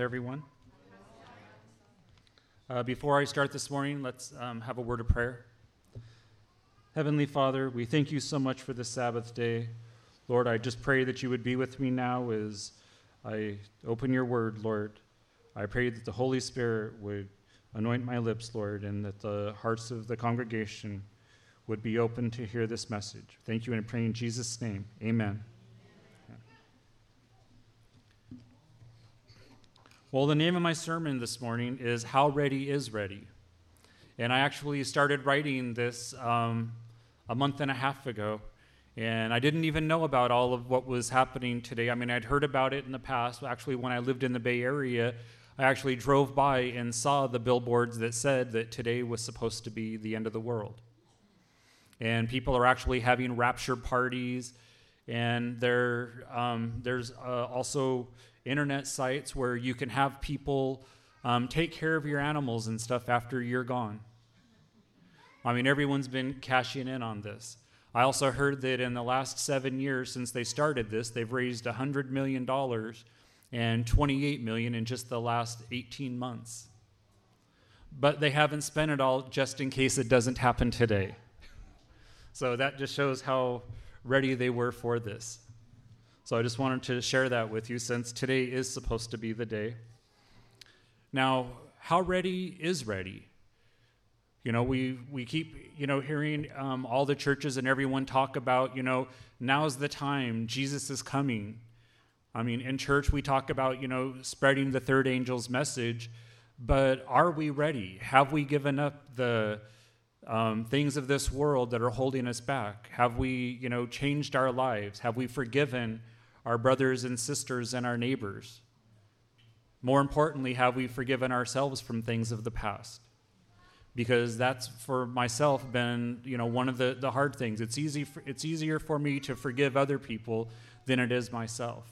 everyone. Uh, before I start this morning, let's um, have a word of prayer. Heavenly Father, we thank you so much for this Sabbath day. Lord, I just pray that you would be with me now as I open your word, Lord. I pray that the Holy Spirit would anoint my lips, Lord, and that the hearts of the congregation would be open to hear this message. Thank you and I pray in Jesus' name. Amen. Well, the name of my sermon this morning is How Ready is Ready. And I actually started writing this um, a month and a half ago. And I didn't even know about all of what was happening today. I mean, I'd heard about it in the past. Actually, when I lived in the Bay Area, I actually drove by and saw the billboards that said that today was supposed to be the end of the world. And people are actually having rapture parties. And there, um, there's uh, also internet sites where you can have people um, take care of your animals and stuff after you're gone. I mean, everyone's been cashing in on this. I also heard that in the last seven years since they started this, they've raised $100 million and 28 million in just the last 18 months. But they haven't spent it all just in case it doesn't happen today. So that just shows how ready they were for this. So I just wanted to share that with you since today is supposed to be the day. Now, how ready is ready? You know, we, we keep, you know, hearing um, all the churches and everyone talk about, you know, now's the time, Jesus is coming. I mean, in church, we talk about, you know, spreading the third angel's message, but are we ready? Have we given up the um, things of this world that are holding us back? Have we, you know, changed our lives? Have we forgiven our brothers and sisters and our neighbors? More importantly, have we forgiven ourselves from things of the past? Because that's for myself been, you know, one of the, the hard things. It's easy for, it's easier for me to forgive other people than it is myself.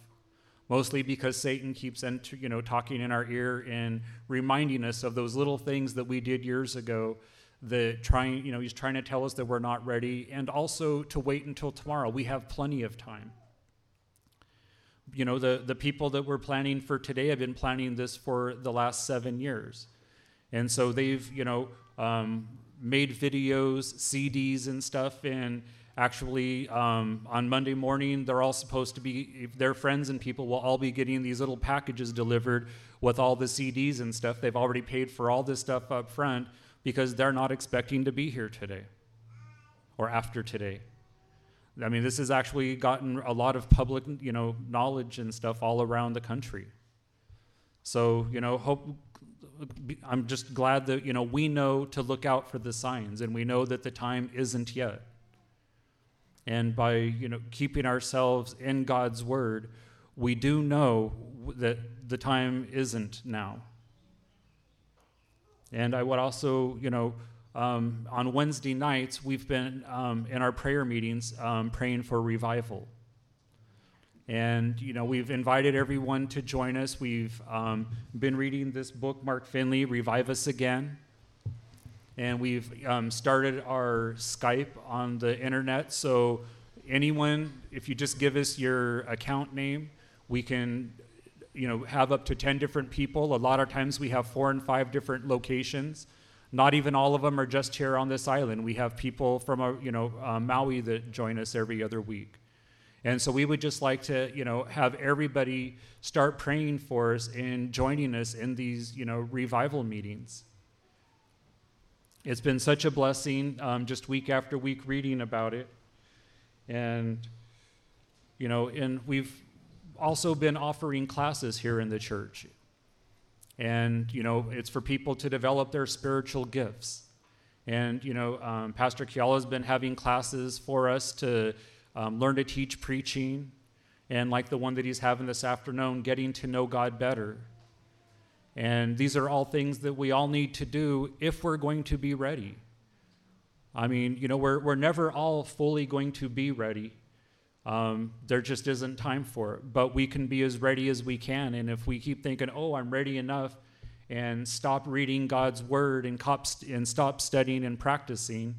Mostly because Satan keeps enter, you know, talking in our ear and reminding us of those little things that we did years ago that trying, you know, he's trying to tell us that we're not ready and also to wait until tomorrow. We have plenty of time you know, the, the people that we're planning for today have been planning this for the last seven years. And so they've, you know, um, made videos, CDs, and stuff. And actually, um, on Monday morning, they're all supposed to be, their friends and people will all be getting these little packages delivered with all the CDs and stuff. They've already paid for all this stuff up front because they're not expecting to be here today or after today. I mean, this has actually gotten a lot of public, you know, knowledge and stuff all around the country. So, you know, hope I'm just glad that, you know, we know to look out for the signs and we know that the time isn't yet. And by, you know, keeping ourselves in God's word, we do know that the time isn't now. And I would also, you know, um, on Wednesday nights, we've been um, in our prayer meetings um, praying for revival. And, you know, we've invited everyone to join us. We've um, been reading this book, Mark Finley, Revive Us Again. And we've um, started our Skype on the internet. So, anyone, if you just give us your account name, we can you know have up to 10 different people a lot of times we have four and five different locations not even all of them are just here on this island. We have people from uh, you know uh, Maui that join us every other week. And so we would just like to, you know, have everybody start praying for us and joining us in these, you know, revival meetings. It's been such a blessing um, just week after week reading about it. And, you know, and we've also been offering classes here in the church. And, you know, it's for people to develop their spiritual gifts. And, you know, um, Pastor Kiala has been having classes for us to um, learn to teach preaching, and like the one that he's having this afternoon, getting to know God better. And these are all things that we all need to do if we're going to be ready. I mean, you know, we're, we're never all fully going to be ready. Um, there just isn't time for it. But we can be as ready as we can. And if we keep thinking, oh, I'm ready enough, and stop reading God's word and, and stop studying and practicing,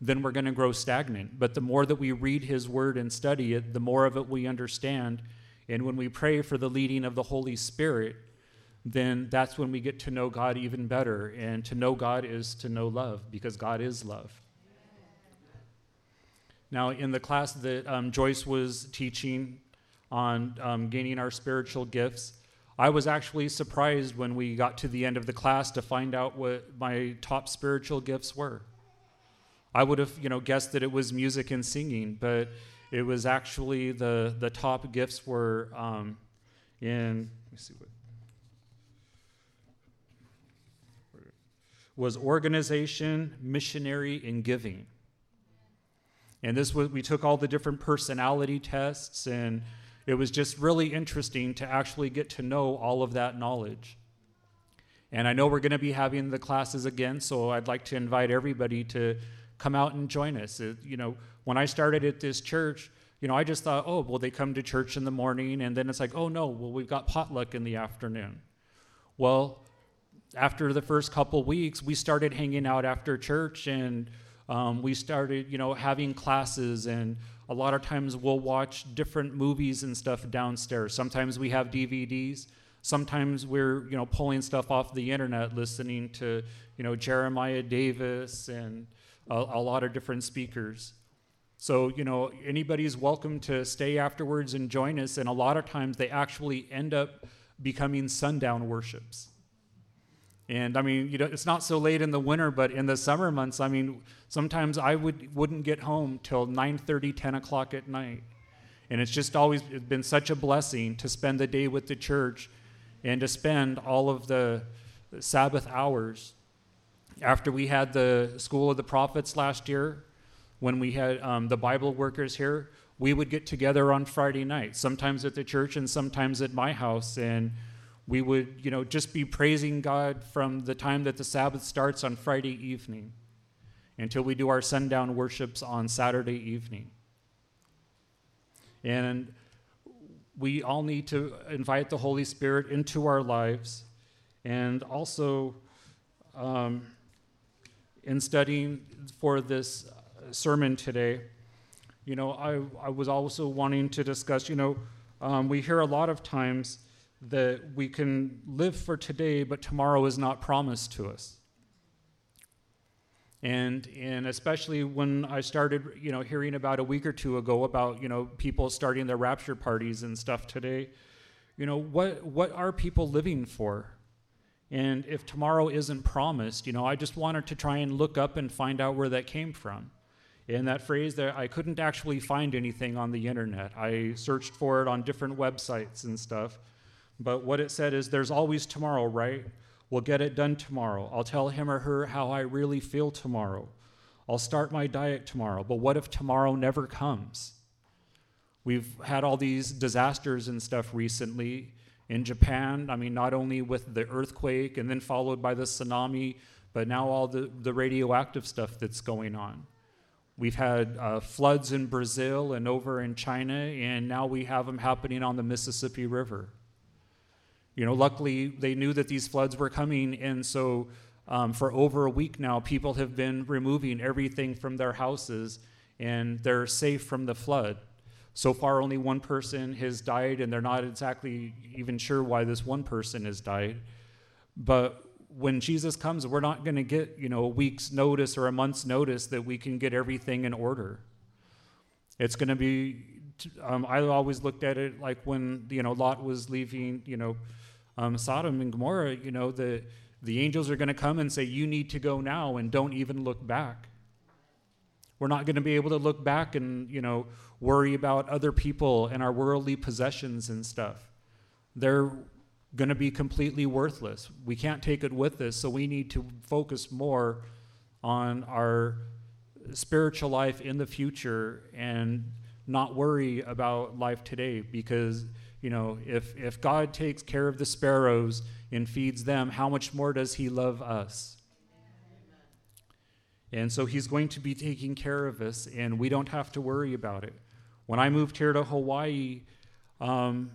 then we're going to grow stagnant. But the more that we read His word and study it, the more of it we understand. And when we pray for the leading of the Holy Spirit, then that's when we get to know God even better. And to know God is to know love because God is love. Now, in the class that um, Joyce was teaching on um, gaining our spiritual gifts, I was actually surprised when we got to the end of the class to find out what my top spiritual gifts were. I would have, you know, guessed that it was music and singing, but it was actually the the top gifts were um, in. Let me see what was organization, missionary, and giving. And this was we took all the different personality tests, and it was just really interesting to actually get to know all of that knowledge. And I know we're going to be having the classes again, so I'd like to invite everybody to come out and join us. It, you know, when I started at this church, you know, I just thought, oh, well, they come to church in the morning, and then it's like, oh no, well, we've got potluck in the afternoon. Well, after the first couple weeks, we started hanging out after church and um, we started, you know, having classes and a lot of times we'll watch different movies and stuff downstairs. Sometimes we have DVDs. Sometimes we're, you know, pulling stuff off the internet, listening to, you know, Jeremiah Davis and a, a lot of different speakers. So, you know, anybody's welcome to stay afterwards and join us. And a lot of times they actually end up becoming sundown worships. And I mean, you know, it's not so late in the winter, but in the summer months, I mean, sometimes I would wouldn't get home till 9:30, 10 o'clock at night. And it's just always been such a blessing to spend the day with the church and to spend all of the Sabbath hours. After we had the School of the Prophets last year, when we had um, the Bible workers here, we would get together on Friday night, sometimes at the church and sometimes at my house. And we would, you know, just be praising God from the time that the Sabbath starts on Friday evening until we do our sundown worships on Saturday evening. And we all need to invite the Holy Spirit into our lives. And also, um, in studying for this sermon today, you know, I, I was also wanting to discuss, you know, um, we hear a lot of times that we can live for today, but tomorrow is not promised to us. And, and especially when I started, you know, hearing about a week or two ago about, you know, people starting their rapture parties and stuff today, you know, what, what are people living for? And if tomorrow isn't promised, you know, I just wanted to try and look up and find out where that came from. And that phrase there, I couldn't actually find anything on the internet. I searched for it on different websites and stuff. But what it said is there's always tomorrow, right? We'll get it done tomorrow. I'll tell him or her how I really feel tomorrow. I'll start my diet tomorrow. But what if tomorrow never comes? We've had all these disasters and stuff recently in Japan. I mean, not only with the earthquake and then followed by the tsunami, but now all the, the radioactive stuff that's going on. We've had uh, floods in Brazil and over in China, and now we have them happening on the Mississippi River. You know, luckily they knew that these floods were coming, and so um, for over a week now, people have been removing everything from their houses, and they're safe from the flood. So far, only one person has died, and they're not exactly even sure why this one person has died. But when Jesus comes, we're not going to get, you know, a week's notice or a month's notice that we can get everything in order. It's going to be. Um, I always looked at it like when you know Lot was leaving, you know, um, Sodom and Gomorrah, you know, the, the angels are going to come and say, You need to go now, and don't even look back. We're not going to be able to look back and, you know, worry about other people and our worldly possessions and stuff. They're going to be completely worthless. We can't take it with us, so we need to focus more on our spiritual life in the future and not worry about life today because you know, if, if God takes care of the sparrows and feeds them, how much more does He love us? And so He's going to be taking care of us, and we don't have to worry about it. When I moved here to Hawaii, um,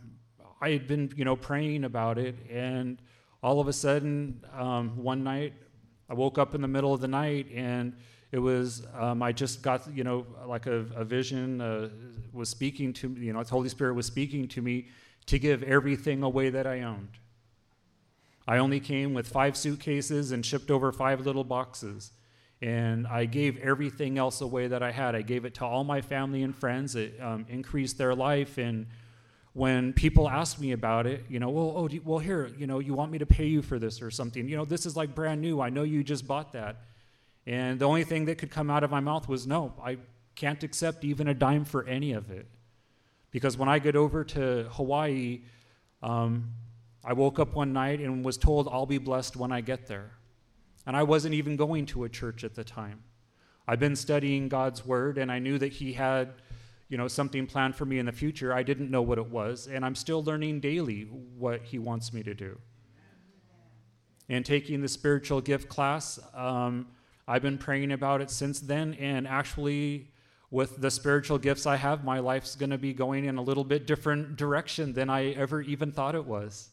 I had been, you know, praying about it, and all of a sudden, um, one night, I woke up in the middle of the night, and it was um, I just got, you know, like a, a vision uh, was speaking to me. You know, the Holy Spirit was speaking to me, to give everything away that I owned. I only came with five suitcases and shipped over five little boxes. And I gave everything else away that I had. I gave it to all my family and friends. It um, increased their life. And when people ask me about it, you know, well, oh, you, well, here, you know, you want me to pay you for this or something? You know, this is like brand new. I know you just bought that. And the only thing that could come out of my mouth was, no, I can't accept even a dime for any of it. Because when I get over to Hawaii, um, I woke up one night and was told I'll be blessed when I get there. And I wasn't even going to a church at the time. I've been studying God's word and I knew that he had, you know, something planned for me in the future. I didn't know what it was, and I'm still learning daily what he wants me to do. And taking the spiritual gift class, um, I've been praying about it since then, and actually with the spiritual gifts I have, my life's going to be going in a little bit different direction than I ever even thought it was.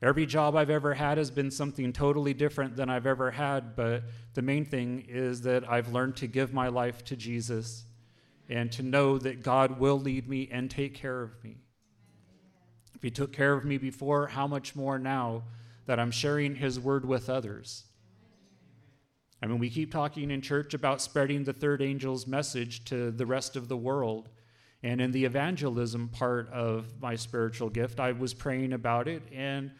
Every job I've ever had has been something totally different than I've ever had, but the main thing is that I've learned to give my life to Jesus and to know that God will lead me and take care of me. If He took care of me before, how much more now that I'm sharing His word with others? I mean, we keep talking in church about spreading the third angel's message to the rest of the world. And in the evangelism part of my spiritual gift, I was praying about it and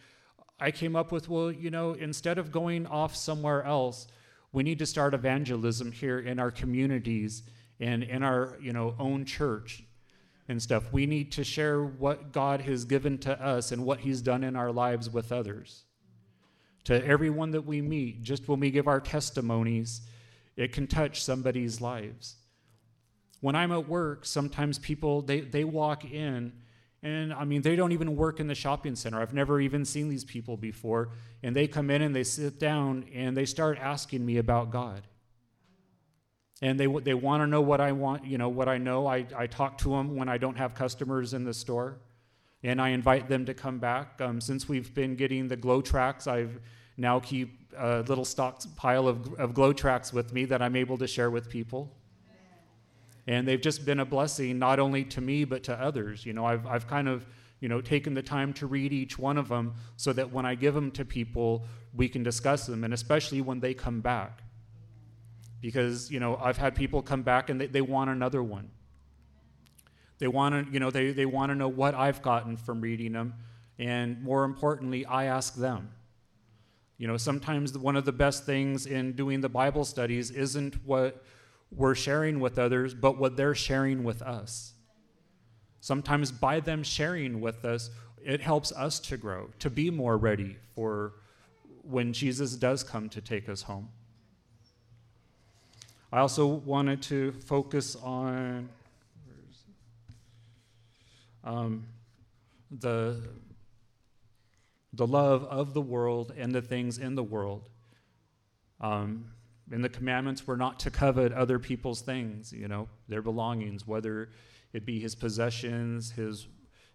I came up with, well, you know, instead of going off somewhere else, we need to start evangelism here in our communities and in our, you know, own church and stuff. We need to share what God has given to us and what He's done in our lives with others. To everyone that we meet, just when we give our testimonies, it can touch somebody's lives. When I'm at work, sometimes people they, they walk in and I mean, they don't even work in the shopping center. I've never even seen these people before. And they come in and they sit down and they start asking me about God. And they, they want to know what I want, you know, what I know. I, I talk to them when I don't have customers in the store. And I invite them to come back. Um, since we've been getting the GLOW tracts, I've now keep a little stockpile of, of GLOW tracts with me that I'm able to share with people. And they've just been a blessing not only to me but to others. You know i've, I've kind of you know taken the time to read each one of them so that when i give them to people we can discuss them and especially when they come back. Because you know i've had people come back and they, they want another one they want to you know they, they want to know what i've gotten from reading them and more importantly i ask them you know sometimes one of the best things in doing the bible studies isn't what we're sharing with others, but what they're sharing with us. Sometimes by them sharing with us, it helps us to grow, to be more ready for when Jesus does come to take us home. I also wanted to focus on um, the, the love of the world and the things in the world. Um, in the commandments, we're not to covet other people's things, you know, their belongings, whether it be his possessions, his,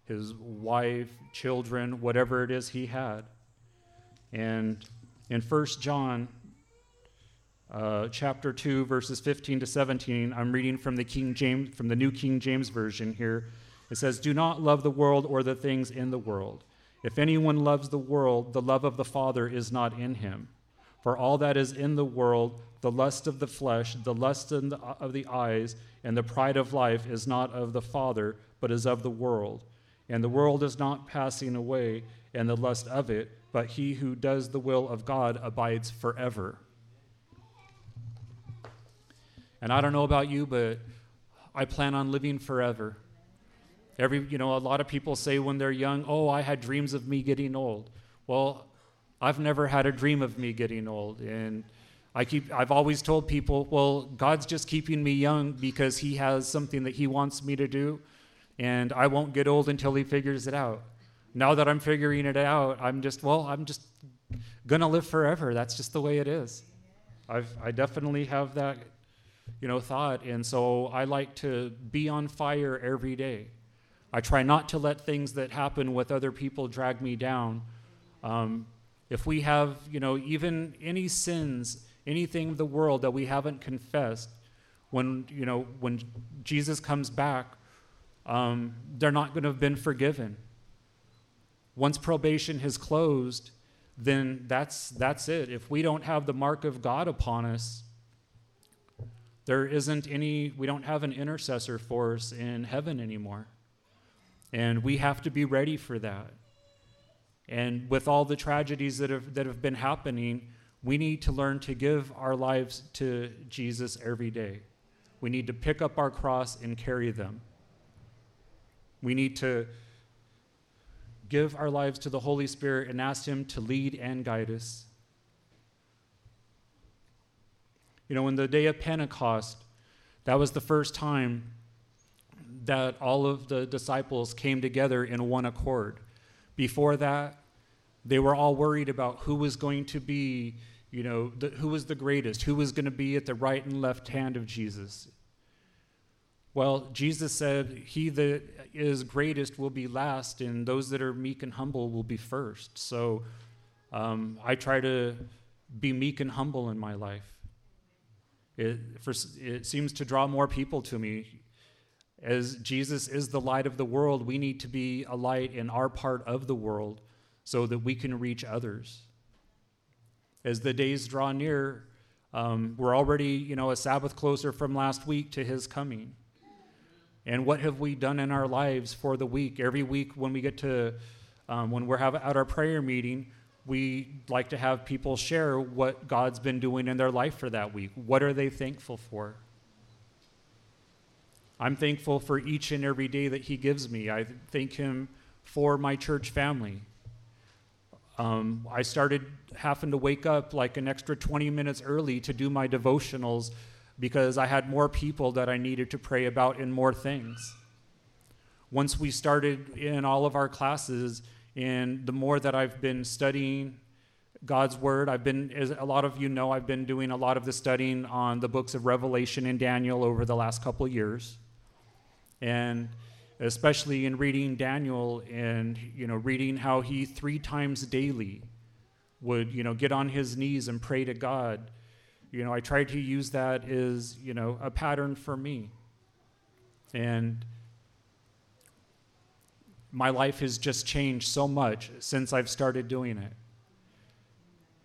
his wife, children, whatever it is he had. And in 1 John uh, chapter 2, verses 15 to 17, I'm reading from the King James, from the New King James Version here. It says, Do not love the world or the things in the world. If anyone loves the world, the love of the Father is not in him. For all that is in the world, the lust of the flesh, the lust of the eyes, and the pride of life is not of the Father, but is of the world. And the world is not passing away, and the lust of it, but he who does the will of God abides forever. And I don't know about you, but I plan on living forever. Every, you know, a lot of people say when they're young, oh, I had dreams of me getting old. Well, I've never had a dream of me getting old. And I keep, I've always told people, well, God's just keeping me young because He has something that He wants me to do, and I won't get old until He figures it out. Now that I'm figuring it out, I'm just, well, I'm just gonna live forever. That's just the way it is. I've, I definitely have that, you know, thought, and so I like to be on fire every day. I try not to let things that happen with other people drag me down. Um, if we have, you know, even any sins, anything of the world that we haven't confessed, when, you know, when Jesus comes back, um, they're not going to have been forgiven. Once probation has closed then that's that's it. If we don't have the mark of God upon us, there isn't any we don't have an intercessor for us in heaven anymore. And we have to be ready for that. And with all the tragedies that have that have been happening, we need to learn to give our lives to Jesus every day. We need to pick up our cross and carry them. We need to give our lives to the Holy Spirit and ask Him to lead and guide us. You know, in the day of Pentecost, that was the first time that all of the disciples came together in one accord. Before that, they were all worried about who was going to be, you know, the, who was the greatest, who was going to be at the right and left hand of Jesus. Well, Jesus said, He that is greatest will be last, and those that are meek and humble will be first. So um, I try to be meek and humble in my life. It, for, it seems to draw more people to me. As Jesus is the light of the world, we need to be a light in our part of the world so that we can reach others. As the days draw near, um, we're already, you know, a Sabbath closer from last week to his coming. And what have we done in our lives for the week? Every week when we get to, um, when we're have, at our prayer meeting, we like to have people share what God's been doing in their life for that week. What are they thankful for? I'm thankful for each and every day that He gives me. I thank Him for my church family. Um, I started having to wake up like an extra 20 minutes early to do my devotionals because I had more people that I needed to pray about and more things. Once we started in all of our classes, and the more that I've been studying God's Word, I've been, as a lot of you know, I've been doing a lot of the studying on the books of Revelation and Daniel over the last couple years. And especially in reading Daniel and, you know, reading how he three times daily would, you know, get on his knees and pray to God you know, I tried to use that as, you know, a pattern for me. And my life has just changed so much since I've started doing it.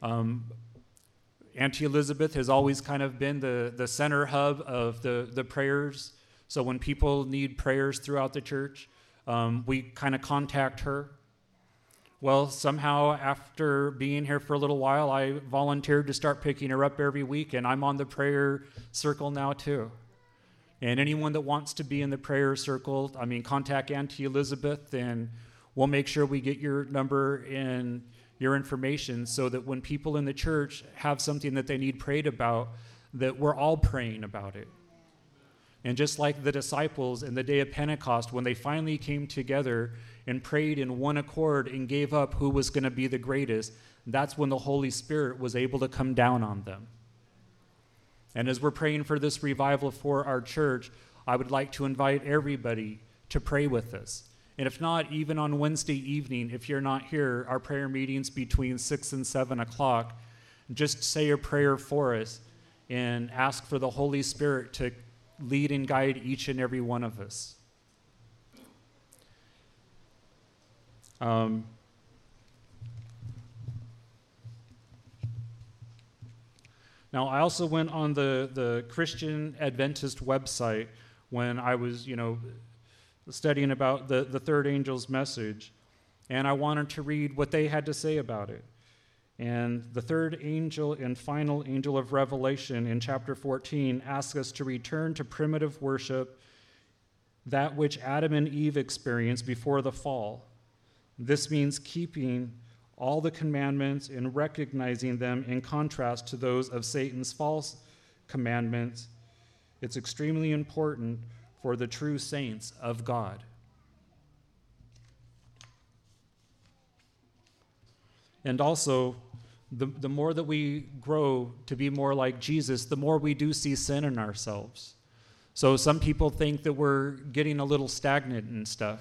Um, Auntie Elizabeth has always kind of been the, the center hub of the, the prayers. So when people need prayers throughout the church, um, we kind of contact her well, somehow after being here for a little while, I volunteered to start picking her up every week, and I'm on the prayer circle now too. And anyone that wants to be in the prayer circle, I mean, contact Auntie Elizabeth, and we'll make sure we get your number and your information so that when people in the church have something that they need prayed about, that we're all praying about it. And just like the disciples in the day of Pentecost, when they finally came together and prayed in one accord and gave up who was going to be the greatest, that's when the Holy Spirit was able to come down on them. And as we're praying for this revival for our church, I would like to invite everybody to pray with us. And if not, even on Wednesday evening, if you're not here, our prayer meetings between 6 and 7 o'clock, just say a prayer for us and ask for the Holy Spirit to lead and guide each and every one of us. Um, now, I also went on the, the Christian Adventist website when I was, you know, studying about the, the third angel's message, and I wanted to read what they had to say about it. And the third angel and final angel of Revelation in chapter 14 asks us to return to primitive worship, that which Adam and Eve experienced before the fall. This means keeping all the commandments and recognizing them in contrast to those of Satan's false commandments. It's extremely important for the true saints of God. And also, the, the more that we grow to be more like Jesus, the more we do see sin in ourselves. So some people think that we're getting a little stagnant and stuff.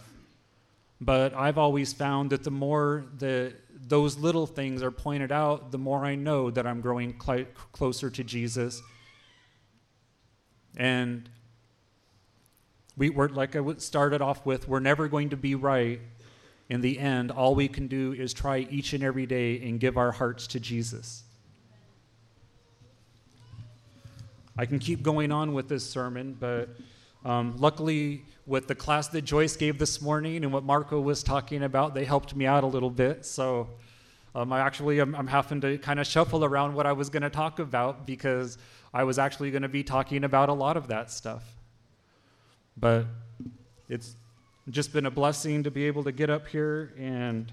But I've always found that the more that those little things are pointed out, the more I know that I'm growing cl- closer to Jesus. And we were, like I started off with, we're never going to be right, in the end, all we can do is try each and every day and give our hearts to Jesus. I can keep going on with this sermon, but um, luckily, with the class that Joyce gave this morning and what Marco was talking about, they helped me out a little bit. So um, I actually am I'm having to kind of shuffle around what I was going to talk about because I was actually going to be talking about a lot of that stuff. But it's just been a blessing to be able to get up here and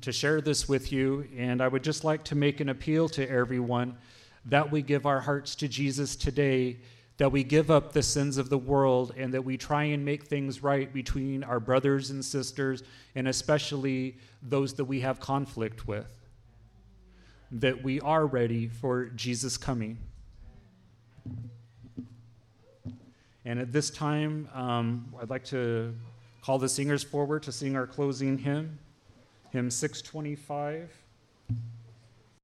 to share this with you. And I would just like to make an appeal to everyone that we give our hearts to Jesus today, that we give up the sins of the world, and that we try and make things right between our brothers and sisters, and especially those that we have conflict with. That we are ready for Jesus' coming. And at this time, um, I'd like to call the singers forward to sing our closing hymn, hymn 625.